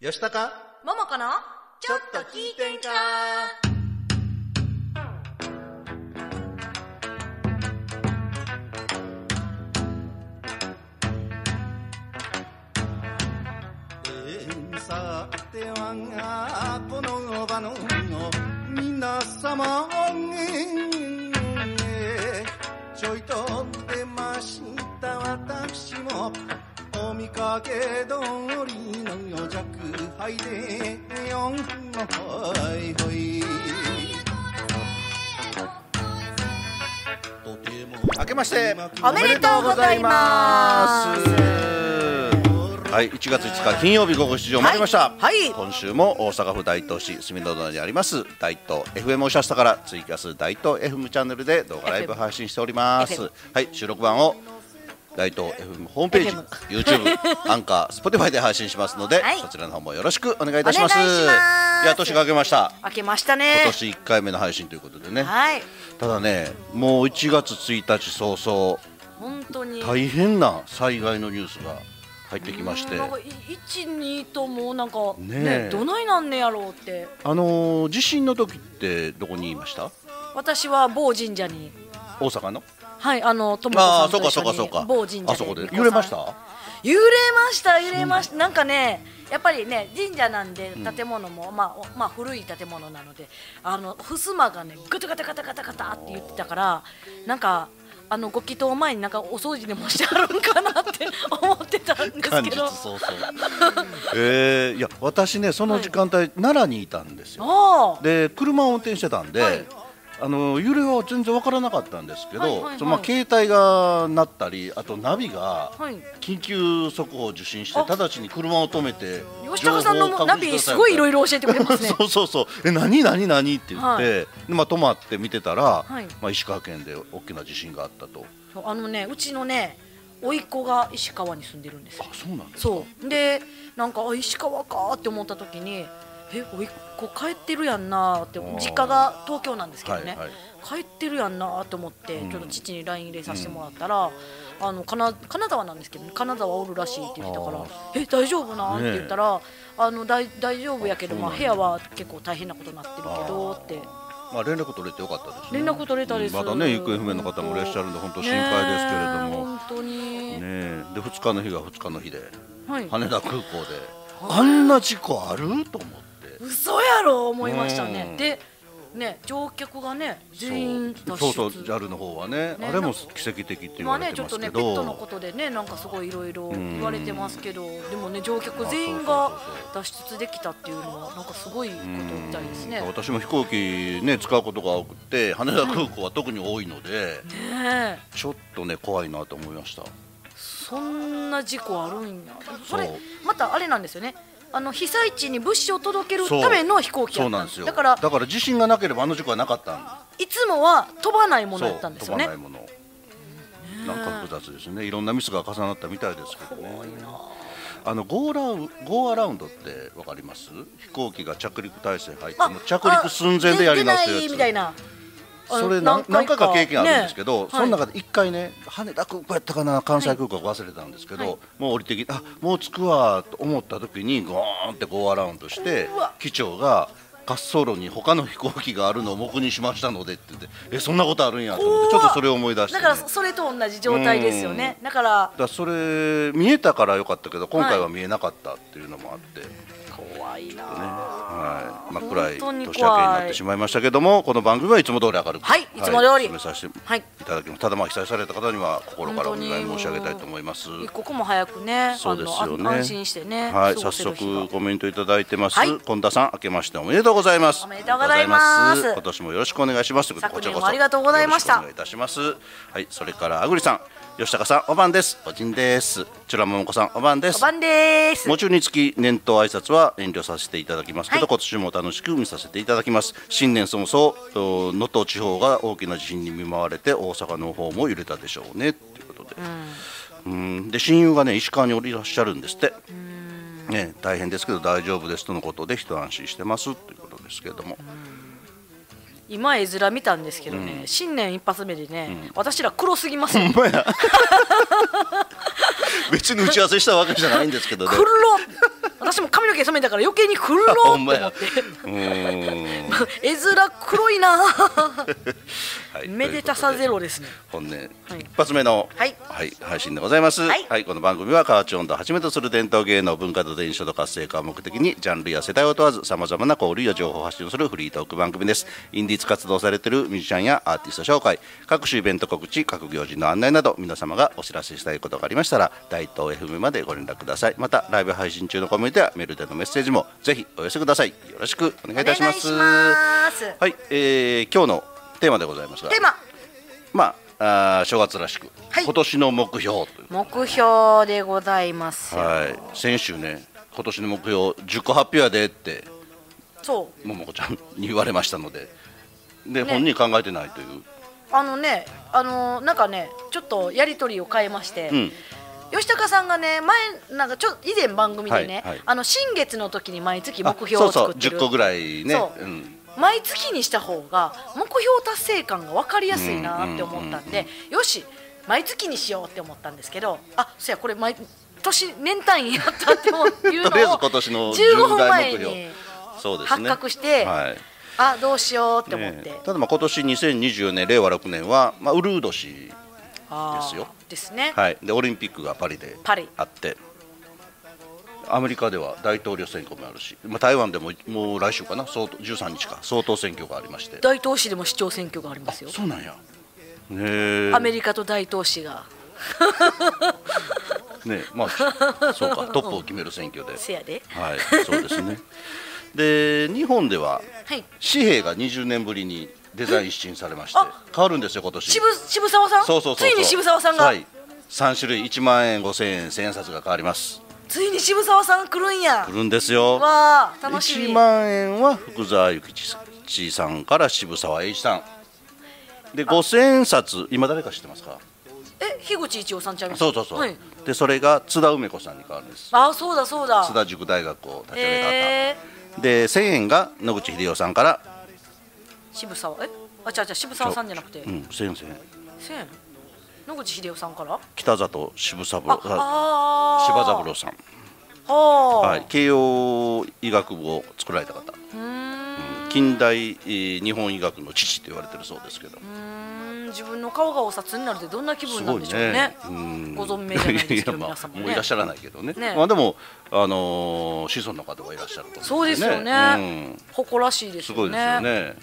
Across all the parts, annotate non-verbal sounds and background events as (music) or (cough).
よしたかももこのちょっと聞いてんか？さてはこの場の皆様ちょいと出ました私も。お見かけ通りの弱敗でよんほいほい。明けましておめでとうございます。はい、1月5日金曜日午後7時を回りました、はいはい。今週も大阪府大東市住の堂にあります大東 FM おしゃスタからツイキャス大東 FM チャンネルで動画ライブ配信しております、FM はい、収録版を大東 FM ホームページ YouTube アンカー Spotify で配信しますので、はい。そちらの方もよろしくお願いいたします。いします。いや年が明けました。明けましたね。今年1回目の配信ということでね、はい。ただねもう1月1日早々本当に。大変な災害のニュースが入ってきまして。一二ともなんかねえ。ねどないなんねやろうって。あのー地震の時ってどこにいました？私は某神社に。大阪の？はいあの友子ああそうかさんと一緒にそうかそうか某神社あそこで。揺れました？揺れました揺れました、なんかねやっぱりね神社なんで建物も、まあまあ古い建物なのであの襖がねガタガタガタガタガタって言ってたからなんかあのご祈祷前になんかお掃除でもしてあるんかなって (laughs) 思ってたんですけど。えー、いや私ねその時間帯、奈良にいたんですよ。で車を運転してたんで、はいあの揺れは全然わからなかったんですけど、はいはいはい。そのまあ携帯が鳴ったりあとナビがはい。緊急速報を受信してあ。直ちに車を止めて吉高さんのナビすごいいろいろ教えてくれますね。(laughs) そうそうそう。え何何何って言って、はい。でまあ止まって見てたら、はい。まあ石川県で大きな地震があったと。あのねうちのね甥っ子が石川に住んでるんですよ。あそうなんですか。そう。でなんかあ石川かって思った時にえ甥っ子帰ってるやんなってー。実家が東京なんですけどね、はいはい。帰ってるやんなと思って、うん。ちょっと父に LINE 入れさせてもらったら、あの金金沢なんですけど、ね、金沢おるらしいって言ってたからあ「え大丈夫な?」って言ったら「あの大大丈夫やけど、まあ、部屋は結構大変なことになってるけど」って。まあ連絡取れてよかったですね。連絡取れたです。うんまだね行方不明の方もいらっしゃるんで本当心配ですけれども。本当に、ねえ。で2日の日が2日の日ではい、羽田空港で。あんな事故ある？と思って嘘やろ思いましたうん。ねでね乗客がね全員脱出。そうそう JAL の方はねねあれも奇跡的って言まあわれねちょっとねペットのことでねなんかすごいいろいろ言われてますけどでもね乗客全員が脱出できたっていうのはなんかすごいことみたいですね。うん。私も飛行機ね使うことが多くて羽田空港は特に多いのでねえ。ちょっとね怖いなと思いました。そんな事故あるんや。それまたあれなんですよねあの被災地に物資を届けるための飛行機そうなんですよ。だからだから地震がなければあの事故はなかったんいつもは飛ばないものそうやったんです飛よね。ばないもの。なんか複雑ですね。いろんなミスが重なったみたいですけどね。あのゴーラウゴーアラウンドってわかります？飛行機が着陸態勢入ってもう着陸寸前でやります出ないよみたいなそれ何何回か。経験あるんですけど、ねその中で一回ね羽田空港やったかな関西空港か忘れたんですけど、はい。もう降りてきてあもう着くわと思った時にゴーンってゴーアラウンドして機長が滑走路に他の飛行機があるのを目にしましたのでって言ってえそんなことあるんやと思ってちょっとそれを思い出して、ね、だからそれと同じ状態ですよね。だから。だそれ見えたからよかったけど今回は見えなかったっていうのもあって、怖いな。はい、真っ暗い年明けになってしまいましたけどもこの番組はいつも通り明るくはいいつも通り。進めさせてはいいただきます。ただまあ被災された方には心からお願い申し上げたいと思います。一刻も早くねそうですよね。あのあ安心してねはい、早速コメントいただいてます、はい。近田さん明けましておめでとうございます。おめでとうございます。今年もよろしくお願いします。昨年もありがとうございました。お願いいたします。はい。それからあぐりさん吉高さんおばんです。おじんですちゅらももこさんおばんです。おばんです。もちにつき年頭挨拶は遠慮させていただきますけど、はい。今年も楽しく見させていただきます。新年早々と能登地方が大きな地震に見舞われて大阪の方も揺れたでしょうね。ということで、うん。で親友がね石川におりらっしゃるんですって。ね大変ですけど大丈夫ですとのことで一安心してますということですけれども、今絵面見たんですけどね、新年一発目でね、私ら黒すぎますよ。(laughs) 別に打ち合わせしたわけじゃないんですけどね。黒。私も髪の毛染めたから余計に黒って思って。うーん絵面黒いな。(laughs) はい。めでたさゼロですね。本音、はい。一発目の、はい。配信でございます、はい。この番組は河内音頭をはじめとする伝統芸能文化と伝承と活性化を目的にジャンルや世代を問わずさまざまな交流や情報を発信するフリートーク番組です。インディーズ活動されているミュージシャンやアーティスト紹介各種イベント告知各行事の案内など皆様がお知らせしたいことがありましたら大東 FM までご連絡ください。またライブ配信中のコメントやメールでのメッセージもぜひお寄せください。よろしくお願いいたします。お願いします。はい、えー今日のテーマでございますがテーマ。まああー正月らしく、はい。今年の目標目標でございますよ。はい。先週ね今年の目標10個発表やでってそう。ももこちゃんに言われましたのでで、ね。本人考えてないという。あのねあのなんかねちょっとやり取りを変えまして、うん。吉高さんがね前なんかちょ以前番組でね、はいはい。あの新月の時に毎月目あ標をそうそう作ってる10個ぐらいね。そう。うん。毎月にした方が目標達成感が分かりやすいなって思ったんで、よし毎月にしようって思ったんですけどあそやこれ毎年年単位やったっていうのを (laughs) とりあえず今年の15分前にそうです発ね覚して、はいあどうしようって思って、ねただまあ今年2024年令和6年は、まあ、ウルー年あーですよ。ですね、はい、でオリンピックがパリでパリ。あって。アメリカでは大統領選挙もあるし、まあ、台湾でももう来週かな？総統13日か。総統選挙がありまして。大東市でも市長選挙がありますよ。そうなんや。ねえ。アメリカと大東市が。(laughs) ねまあそうか。トップを決める選挙で。(laughs) せやで。はい。そうですねで日本でははい。紙幣が20年ぶりにデザイン一新されましてあ変わるんですよ今年。渋渋沢さん？そうそうそうついに渋沢さんが、はい。3種類1万円5000円1000円札が変わります。ついに渋沢さん来るんや。来るんですよ。わあ楽しみ。1万円は福沢諭吉さんから渋沢栄一さん。で5000円札今誰か知ってますか？え樋口一葉さんちゃいます？そうそうそう、はい、でそれが津田梅子さんに変わるんです。あそうだそうだ。津田塾大学を立ち上げた方、えで1000円が野口英世さんから。ー、渋沢？え？あ違う違う渋沢さんじゃなくて。うん1000円1000円。野口英世さんから？北里渋三あ郎あー。柴三郎さん、はい、慶応医学部を作られた方。近代、えー日本医学の父と言われてるそうですけど自分の顔がお札になるってどんな気分なんでしょうねね。うんご存命じゃないですけど (laughs) 皆さんもねもういらっしゃらないけどね。ねまあでもあのー子孫の方はいらっしゃると思そうですよねうん誇らしいですよね。すごいですよね。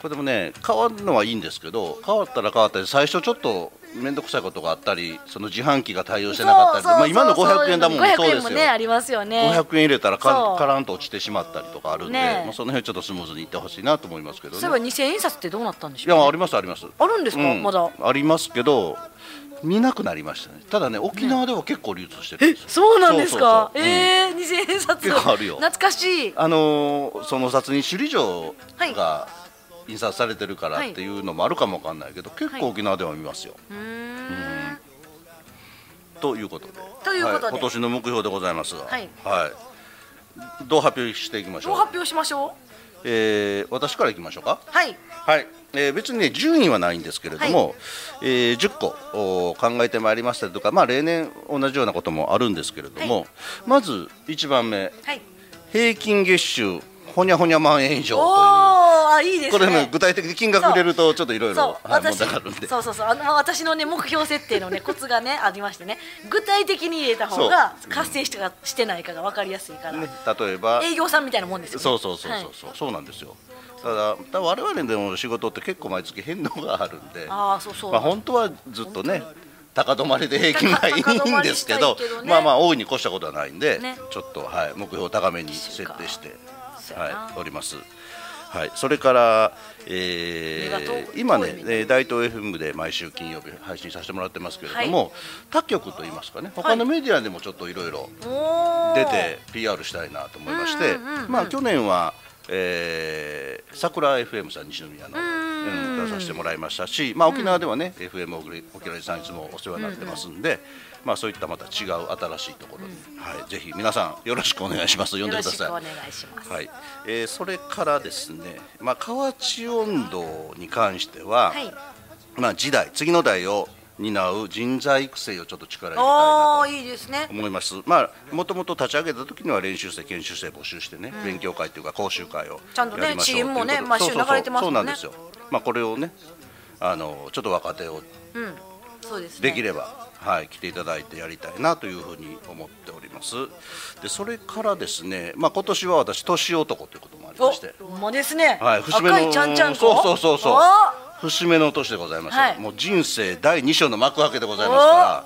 これでもね変わるのはいいんですけど変わったら変わったり最初ちょっと面倒くさいことがあったりその自販機が対応してなかったりまあ、今のそう500円だもんも500そうですよ、円もねありますよね。500円入れたらかそう。カランと落ちてしまったりとかあるんで、ねまあ、その辺ちょっとスムーズにいってほしいなと思いますけどね。そういえば2000円札ってどうなったんでしいょう、ね。やありますあります。あるんですか、うん。まだ。ありますけど見なくなりましたね。ただね沖縄では結構流通してるんですよ、そうなんですか？そええー、2000円札。結構あるよ。懐かしい。あのーその札に首里城はい。が印刷されてるからはい。っていうのもあるかもわかんないけど、結構沖縄では見ますよ。うーん。ということで。ということで。はい。今年の目標でございますが、はい。はい。どう発表していきましょう？どう発表しましょう？えー私からいきましょうか？はい。はい、えー別にね順位はないんですけれども、えー10個お考えてまいりましたりとか、まあ、例年同じようなこともあるんですけれども、はまず1番目。はい。平均月収ほにゃほにゃ万円以上という。あ、いいですね。これね具体的に金額入れるとちょっといろいろ問私題があるんで。そうそうそうあのまあ私のね目標設定のね (laughs) コツがねありましてね具体的に入れた方がそう。達成してかしてないかが分かりやすいから、ね、例えば。営業さんみたいなもんですよね。そうそうそうそうはい。そう、そうなんですよ。ただただ我々でも仕事って結構毎月変動があるんで。ああそうそう、まあ、本当はずっとね高止まりで平均がいいんですけどね。まあまあ大いに越したことはないんで、ね。ちょっと、はい、目標を高めに設定して、はい、おります。はい、それから、えー今ね大東 FM で毎週金曜日配信させてもらってますけれども、他局といいますかね他のメディアでもちょっといろいろ出て PR したいなと思いまして、うんうんうん。うんまあ去年は、えー、桜 FM さん西宮の、うんうん、出させてもらいましたし、まあ、沖縄ではね、FM 沖縄さんいつもお世話になってますんで、まあ、そういったまた違う新しいところに、はい、ぜひ皆さんよろしくお願いします。呼んでください。お願いします。はい。えーそれからですね、まあ、河内音頭に関しては、はい。まあ、時代次の代を担う人材育成をちょっと力入れたいなとああいいですね。思います。まあもともと立ち上げた時には練習生研修生募集してね、勉強会というか講習会をちゃんとねやりましょう CM もね毎週流れてますもんね。そうなんですよ。まあこれをねあのちょっと若手をうん。そうですね。できれば、はい、来ていただいてやりたいなというふうに思っております。でそれからですね、まあ、今年は私年男ということもありまして、おほんまですね、はい、節目の赤いちゃんちゃんこ？そうそうそうそう。あ節目の年でございます、はい。もう人生第2章の幕開けでございますから。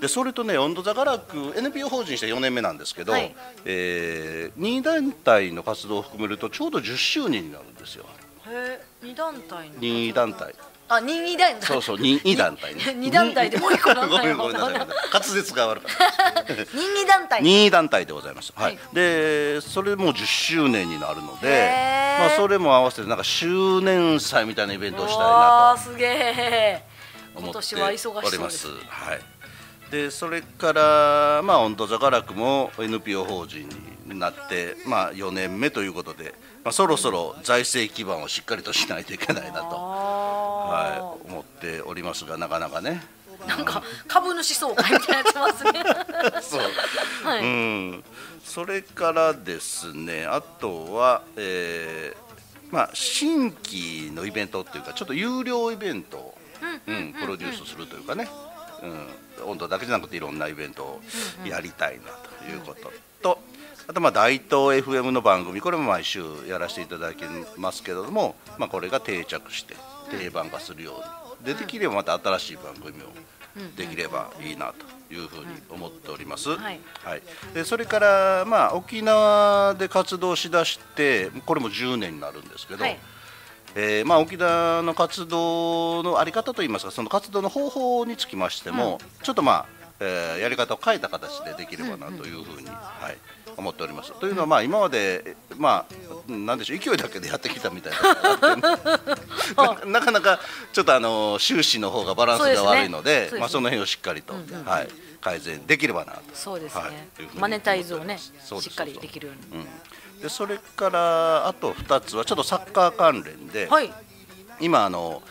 でそれとね、温度座がらく NPO 法人して4年目なんですけど、はい。えー、2団体の活動を含めるとちょうど10周年になるんですよ、へえ二団体の2団体。あ二二団体。そうそう、2, 2団体ね。二団体でもう一個なんごめだよんごめんなさい。滑舌が悪かった。二二団体。2団体でございます、はい。はい。でそれも10周年になるのでまあ、それも合わせてなんか周年祭みたいなイベントをしたいなわあすげえ今年は忙しそうですすはい、でそれから、まあ、温度座がらくも NPO 法人になって、まあ、4年目ということで、まあ、そろそろ財政基盤をしっかりとしないといけないなと、ますがなかなかね。ーなんか株主総会みたいなやつますね。(laughs) そう。はい。うん、それからですねあとは、えーまあ、新規のイベントっていうかちょっと有料イベントを、うんプロデュースするというかね、うん、温度だけじゃなくていろんなイベントをやりたいなということと。あとまあ大東 FM の番組これも毎週やらせていただきますけれども、まあ、これが定着して定番化するようにでできればまた新しい番組をできればいいなというふうに思っております。はい。はい、でそれから、まあ、沖縄で活動しだしてこれも10年になるんですけど、はい。えーまあ、沖縄の活動のあり方といいますかその活動の方法につきましても、ちょっとまあ、えーやり方を変えた形でできればなというふうに、はい、思っております。というのは、まあ、今まで、まあ、なんでしょう勢いだけでやってきたみたいな。(laughs) な (laughs) なかなかちょっとあの収支の方がバランスが悪いのでそうですね。まあ、その辺をしっかりと、はい、改善できればなと。そうですね、はいマネタイズをねしっかりできるように。うん、でそれからあと2つはちょっとサッカー関連で、はい。今あの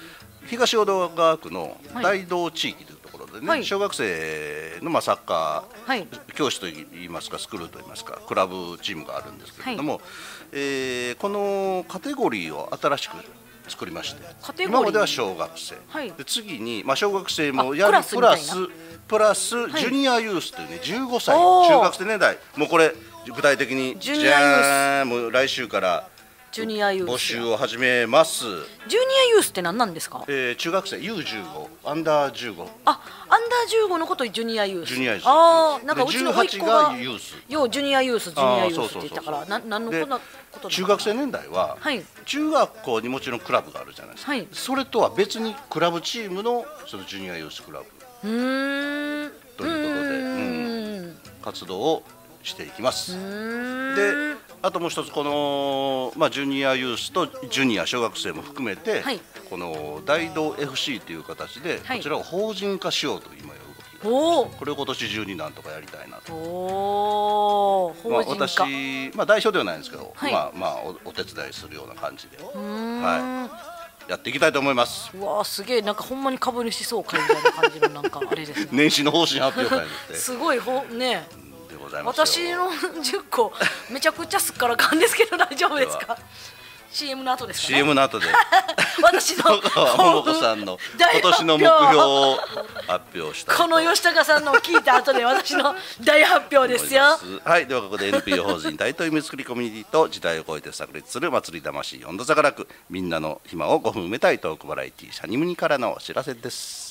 東淀川区のはい。大道地域というところでね、はい。小学生のまあサッカはい。ー教室といいますかスクールといいますかクラブチームがあるんですけれども、えーこのカテゴリーを新しく作りまして今までは小学生、はい。で次に、まあ、小学生もあやるプラスプラスジュニアユースというね15歳。中学生年代。もうこれ具体的にジュニアユース。じゃーんもう来週からジュニアユース募集を始めます、ジュニアユースって何なんですか？えー中学生 U15 アンダー15あアンダー15のことをジュニアユース。ジュニアユース。ああなんかうちの甥っ子18ががユース。ようジュニアユースジュニアユースって言ったから。な何のでこんなこと中学生年代は、はい。中学校にもちろんクラブがあるじゃないですか、はい。それとは別にクラブチームのそのジュニアユースクラブ。うーん。ということでうーん。活動をしていきます。であともう一つこの、まあ、ジュニアユースとジュニア小学生も含めて、はい。この大道 FC という形で、はい。こちらを法人化しようと今動きがおこれを今年中になんとかやりたいなと。おおまあ、法人化、私、まあ、代表ではないんですけど、はい。まあまあおお手伝いするような感じで、はやっていきたいと思います。うわーすげえなんかほんまに株主総会みたいな感じのなんかあれですね。(laughs) 年始の方針発表会です (laughs) すごいほねざいますよ。私の10個めちゃくちゃすっからかんですけど (laughs) 大丈夫ですか？CM の後ですかね？CM の後で。(laughs) 私の (laughs) 桃子さんの大今年の目標を発表したこの吉高さんのを聞いた後で私の大発表ですよ。はいではここで NPO 法人大東夢作りコミュニティと時代を超えて炸裂する祭り魂温度差がなくみんなの暇を5分埋めたいトークバラエティシャニムニからのお知らせです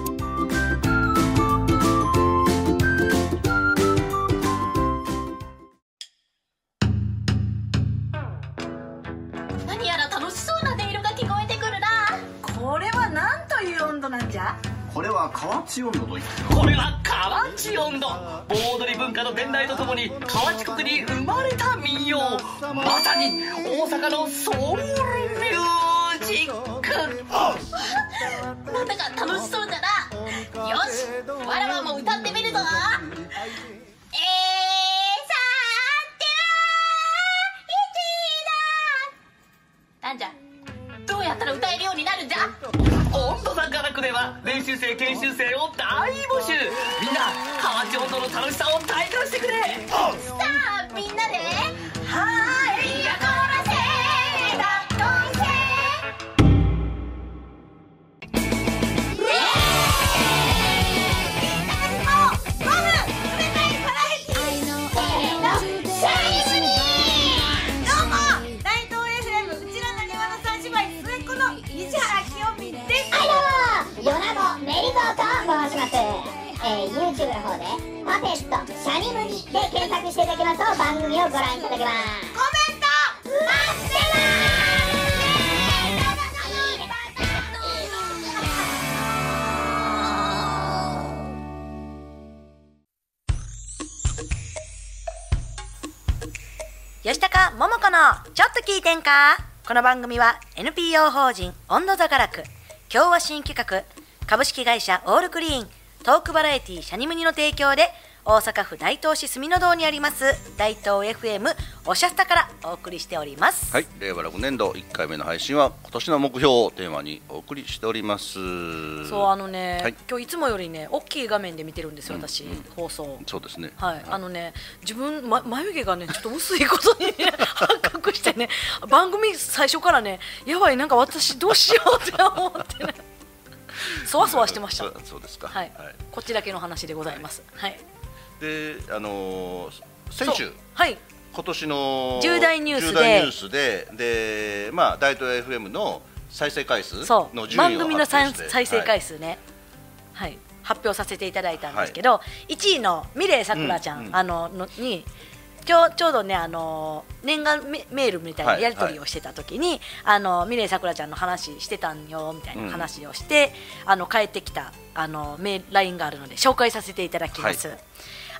温度なんじゃ？ここれは河内温度といってこれは河内音頭盆踊り文化の伝来とともに河内国に生まれた民謡。まさに大阪のソウルミュージック。なんだか楽しそうだな。よしわらわも歌ってみるぞ習生研修生を大募集。みんな河内音頭の楽しさを体感してくれ。さあみんなではいやこらせだっメリゾーと申します、えー、YouTube の方で「パペットシャニムニ」で検索していただきますと番組をご覧いただけますコメント待って吉高桃子のちょっと聞いてんか？この番組は NPO 法人温度座がらく今日は新企画株式会社オールクリーン。トークバラエティシャニムニの提供で大阪府大東市住の堂にあります大東 FM おしゃスタからお送りしております、はい、令和6年度1回目の配信は今年の目標をテーマにお送りしております。そうあのね、はい。今日いつもよりね大きい画面で見てるんですよ私、放送。そうですね。はい、あのね自分、ま、眉毛がねちょっと薄いことに、ね、(laughs) 発覚してね番組最初からねやばいなんか私どうしようって思ってねそわそわしてました。(laughs) そうですか。はい、こっちだけの話でございます。はい。で、あのー先週はい。今年の重大ニュースで。ニュースででまあ大東 FM の再生回数の順位を番組の再生はい回数ね、はい。発表させていただいたんですけど、1位のミレイさくらちゃん。あののにちょちょうどねあの念願メメールみたいなはいやり取りをしてた時に、あのミレイさくらちゃんの話してたんよみたいな話をして、あの帰ってきたあの LINE があるので紹介させていただきます。はい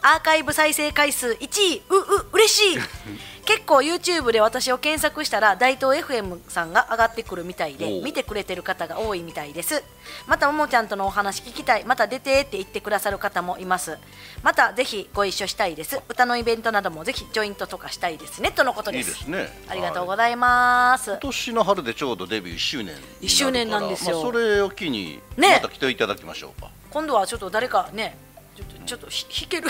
アーカイブ再生回数1位。うう嬉しい。(laughs) 結構 YouTube で私を検索したら大東 FM さんが上がってくるみたいで見てくれてる方が多いみたいです。またももちゃんとのお話聞きたい。また出てって言ってくださる方もいます。またぜひご一緒したいです。歌のイベントなどもぜひジョイントとかしたいですね。とのこといいでですすね。ありがとうごいざいます、今年の春でちょうどデビュー1周年に周年なんですよ。まあ、それを機にね。また来ていただきましょうか。今度はちょっと誰かねちょっとちょっとひ弾ける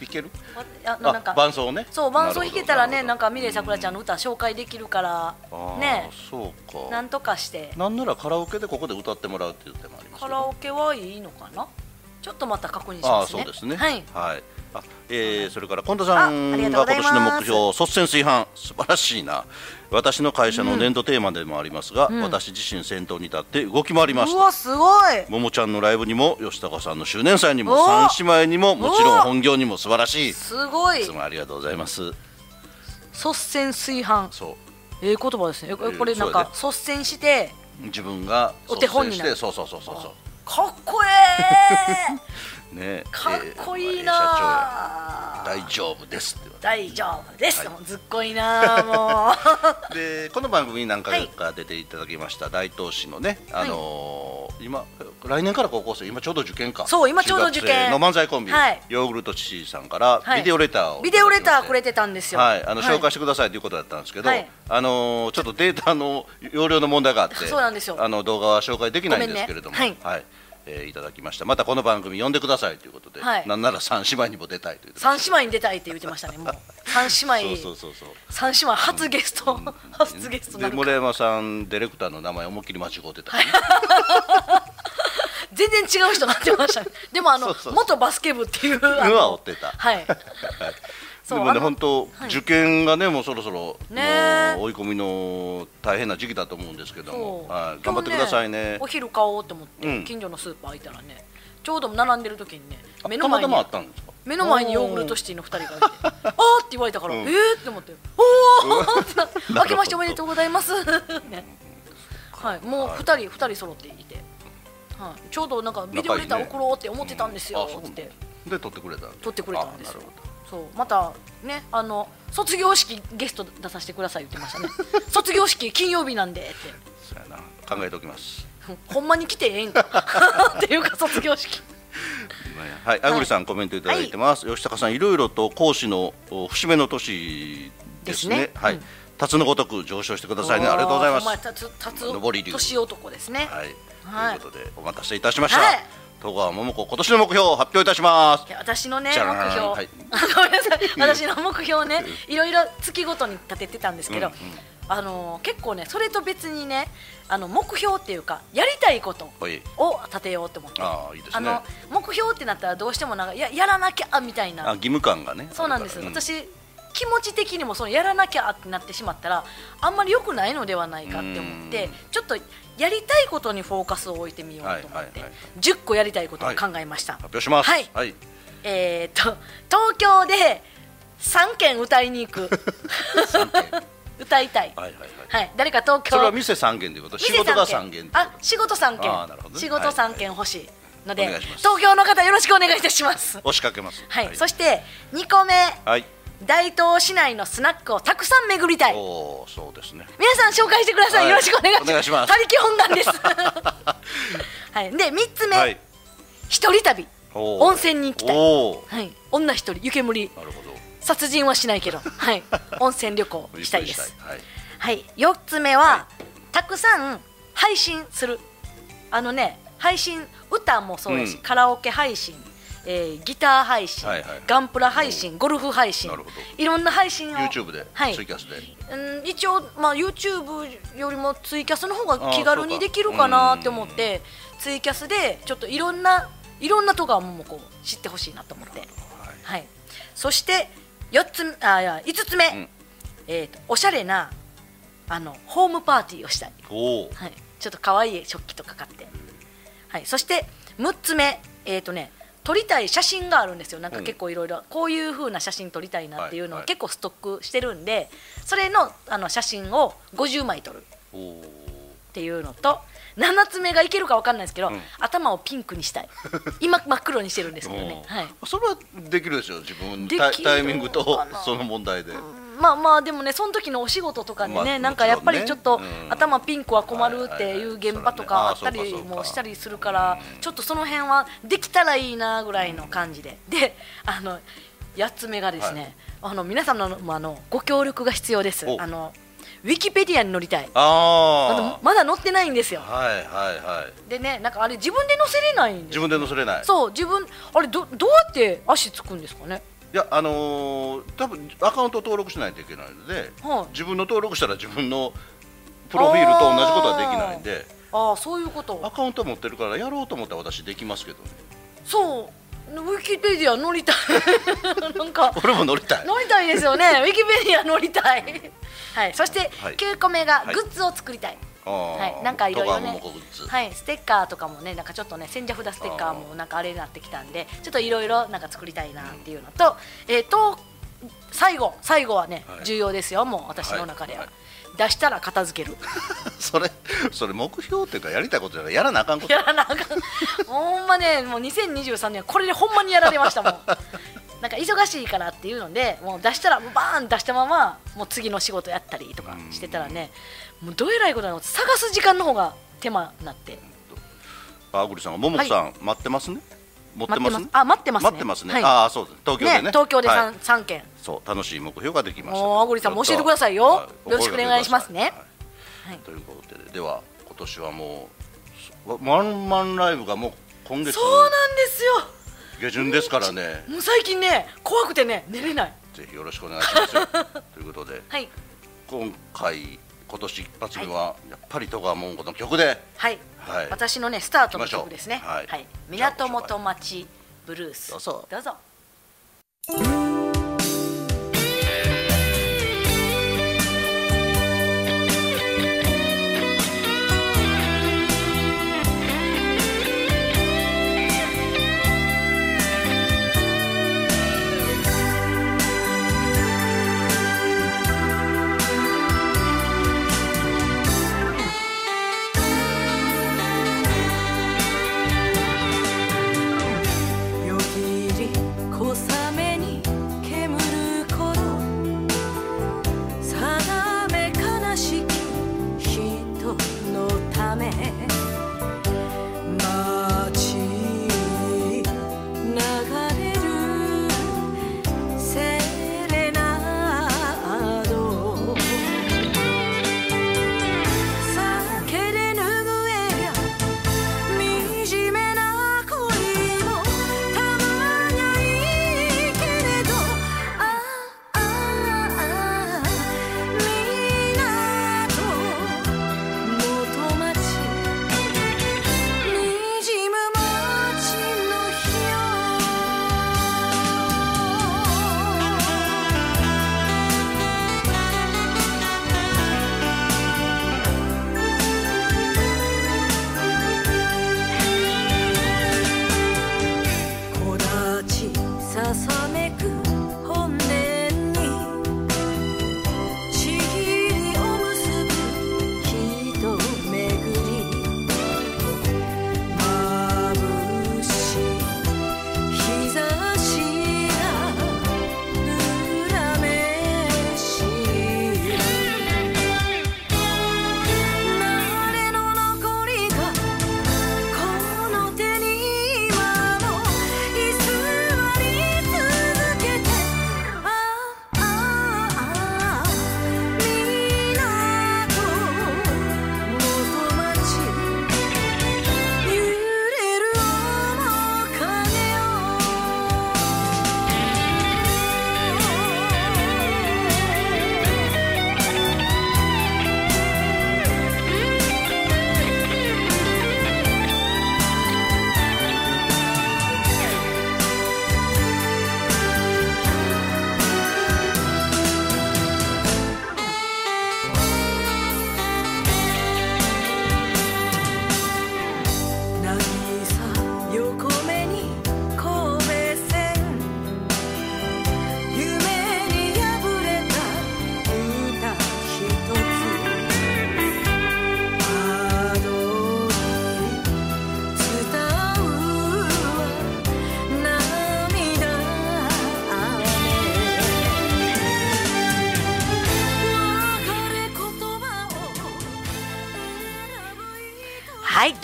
いいける？(laughs) ああなんか伴奏ね。そう伴奏弾けたらねなんかミレイさくらちゃんの歌紹介できるからねそうか。なんとかしてなんならカラオケでここで歌ってもらうっていう手もありますカけどラオケはいいのかな？ちょっとまた確認しああますねそうですね。はいはい。あ、えー、それから近田さんが今年の目標率先炊飯素晴らしいな。私の会社の年度テーマでもありますが、私自身先頭に立って動き回りますう。わすごい。ももちゃんのライブにも吉高さんの周年祭にもお三姉妹にももちろん本業にも素晴らしい。いすごい。つもありがとうございます。率先炊飯そええ言葉ですね。えこれなんか率先してう自分がお手本にしてそうそうそうそうかっこえそう。ね。えかっこいい (laughs) えーな社長や大丈夫ですって大丈夫です、もうずっこいな (laughs) もう。でこの番組に何回か出ていただきました大東市のね、あのー今来年から高校生今ちょうど受験か。そう今ちょうど受験。の漫才コンビ、はい。ヨーグルト父さんからはい。ビデオレターを、ビデオレターくれてたんですよ。はい。あの紹介してくださいということだったんですけど、はい。あのーちょっとデータの容量の問題があってそうなんですよ。あの動画は紹介できないんですけれども、ね。はいえーいただきました。またこの番組呼んでくださいということで、はい。なんなら三姉妹にも出たいという三姉妹に出たいって言ってましたねもう。三姉妹。そうそうそうそう。三姉妹初ゲスト、初ゲストなるか。で森山さんディレクターの名前思いっきり間違ってた、(laughs) 全然違う人になってましたね。でもあの元バスケ部っていうの (laughs) わ追ってた。はい (laughs) でもね本当、受験がねもうそろそろ、ね。追い込みの大変な時期だと思うんですけども、はい、頑張ってくださいね。お昼買おうと思って、うん。近所のスーパー行ったらねちょうど並んでる時にねあ目の前にたまたまあったんですか？目の前にヨーグルトシティの2人がいて (laughs) あー！って言われたから、うん。えー？って思っておー！ってな (laughs) 明けましておめでとうございます (laughs) ね。はい。もう2人2人揃っていてはい、ちょうどなんかビデオレター送ろうって思ってたんですよって。で撮ってくれた撮ってくれたんですよそうまたねあの卒業式ゲスト出させてください言ってましたね。(laughs) 卒業式金曜日なんでって。そうやな。考えておきます。ほんまに来てええんか。(laughs) っていうか卒業式。はい、あぐりさん、コメントいただいてます。吉高さん、いろいろと講師のお節目の年ですね。ね。はい、うん。辰のごとく上昇してくださいね。ありがとうございます。お前たつたつ上り竜。年男ですね、はい、はい。ということで、お待たせいたしました。はい戸川桃子、今年の目標を発表いたします。私のね目標、はい。(laughs) ごめんなさい。私の目標ねいろいろ月ごとに立ててたんですけど、うんうん。あの結構ねそれと別にねあの目標っていうかやりたいことはい。を立てようと思って。あーいいですね。あの目標ってなったらどうしてもなんかややらなきゃみたいな。あ、義務感がね。そうなんです、あるから。私気持ち的にもそのやらなきゃってなってしまったらあんまり良くないのではないかって思ってうん。ちょっとやりたいことにフォーカスを置いてみようと思って、はいはいはい。10個やりたいことを考えました、発表します。はい。はい。えー、と東京で3軒歌いに行く。(laughs) 歌いたい、はいはいはい。はい、誰か東京。それは店三軒ということ？仕事が三軒ってこと？あ仕事3軒。あーなるほどね。仕事3軒欲しいので、お願いします。東京の方よろしくお願いいたします。押しかけます。はい、そして2個目。はい。大東市内のスナックをたくさん巡りたい。おお、そうですね。皆さん紹介してください、はい。よろしくお願いします。お願いします。他力本願です。(laughs) はい。で3つ目、はい。一人旅。温泉に行きたい。はい。女一人湯煙。なるほど。殺人はしないけど。(laughs) はい。温泉旅行したいです。はい。はい。4つ目は、たくさん配信する。あのね配信歌もそうやし、うん。カラオケ配信えーギター配信、はいはいガンプラ配信、ゴルフ配信。いろんな配信を YouTube で、はい。ツイキャスで。うん、一応、まあ、YouTube よりもツイキャスの方が気軽にできるかなって思ってツイキャスでちょっといろんないろんなとこもこう知ってほしいなと思って、はい。そして四つあいや5つ目、ん。えーとおしゃれなあのホームパーティーをしたい。はい、ちょっと可愛い食器とか買って、はい、そして6つ目。えっ、とね撮りたい写真があるんですよ。なんか結構いろいろ。こういう風な写真撮りたいなっていうのを結構ストックしてるんでそれのあの写真を50枚撮る。っていうのと7つ目がいけるか分かんないですけど、ん。頭をピンクにしたい。今真っ黒にしてるんですけどね、(laughs) うんはい、それはできるでしょ自分でタイミングとその問題で、まあまあでもねその時のお仕事とかでね、まあなんかやっぱりちょっと、うん。頭ピンクは困るっていう現場とかあったはいはい。はいりもしたりするからちょっとその辺はできたらいいなぐらいの感じで。であの8つ目がですね、あの皆さんのもあのご協力が必要です。お。あのウィキペディアに載りたい。ああまだまだ載ってないんですよ。はいはいはい。でねなんかあれ自分で載せれないんです自分で載せれない。そう自分あれどどうやって足つくんですかね？いやあのー多分アカウント登録しないといけないので、はい。自分の登録したら自分のプロフィールと同じことはできないんでああそういうこと。アカウント持ってるからやろうと思ったら私できますけどね。そう。ウィキペディア載りたい。なんか。俺も乗りたい。乗りたいですよね。ウィキペディア乗りたい。はい。そしてはい。9個目がはい。グッズを作りたい。あーはい、なんかいろいろねはい、ステッカーとかもねなんかちょっとね千社札ステッカーもなんかあれになってきたんでちょっといろいろなんか作りたいなっていうのと、えー、と最後最後はね、はい。重要ですよもう私の中では、はい。出したら片付ける。(laughs) それそれ目標っていうかやりたいことじゃないやらなあかんこと。やらなあかん。ほんまねもう2023年はこれでほんまにやられましたもん。(laughs) なんか忙しいからっていうのでもう出したらバーン出したままもう次の仕事やったりとかしてたらねもうどえらいことなの探す時間の方が手間になって。あぐりさんが桃子さん、待ってますね？持ってます？ねあ待ってますね。待ってますね、はい。ああそうです。東京でね。東京ではい。3, 三件そう楽しい目標ができました。もうあぐりさんも教えてくださいよ。はい。よろしくお願いしますね。はい。はい。ということででは今年はもうワンマンライブがもう今月そうなんですよ。下旬ですからね。もう最近ね怖くてね寝れない。ぜひよろしくお願いしますよ。(laughs) ということではい。今回今年一発目はやっぱり戸川桃子の曲で。はい、はい。私のねスタートの曲ですね。はい。はい、港元町ブルース。どうぞ。どうぞ「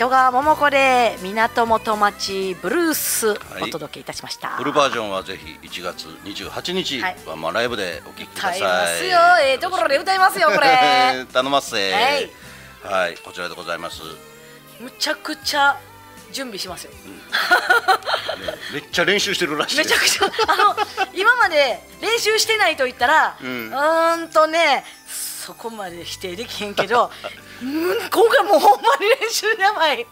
はい。戸川桃子で港元町ブルースいお届けいたしました、フルバージョンはぜひ1月28日、はい。ワンマンライブでお聴きください。歌いますよ。ええところで歌いますよこれ。(laughs) 頼ます。ぜはい。はい。こちらでございます、ねむちゃくちゃ準備しますよ。めっちゃ練習してるらしい。めちゃくちゃあの今まで練習してないと言ったらううんーんとねそこまで否定できへんけどうん今回もうほんまに練習やばい。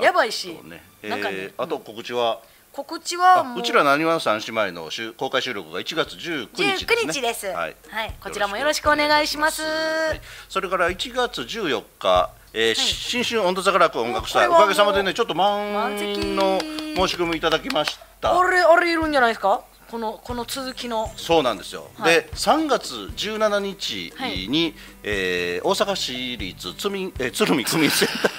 やばいし。ねなんかねえーあと告知は、告知はう。うちらなにわ三姉妹の週公開収録が1月19日です、ね、19日です。はい、はい。こちらもよろしくお願いします。はい。それから1月14日、えー新春温度坂楽音楽祭おかげさまでねちょっと満満席。の申し込みいただきました。あれあれいるんじゃないですか？このこの続きの。そうなんですよ、はい。で3月17日はい。に、えー大阪市立つみ、えー、鶴見区民センター。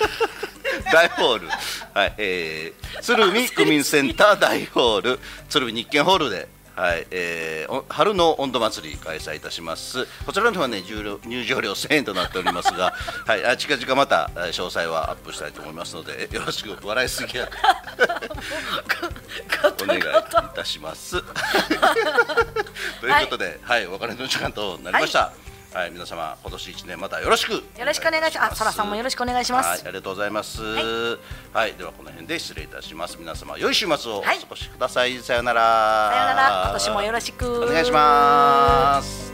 (laughs) 大ホール、はいえー、鶴見区民センター大ホール。鶴見日建ホールで、はいえーお春の温度祭り開催いたしますこちらの方はね入場入場料1000円となっておりますが、(laughs) はい、あ近々またえー詳細はアップしたいと思いますのでよろしく笑いすぎや (laughs) お願いいたします。(laughs) ということで、はい、お別れの時間となりました。はい、皆様、今年一年またよろしく。よろしくお願いしますあそらさんもよろしくお願いしますはい、ありがとうございます。はい、ではこの辺で失礼いたします。皆様、良い週末をお過はいごしください。さよなら。さよなら今年もよろしくお願いします。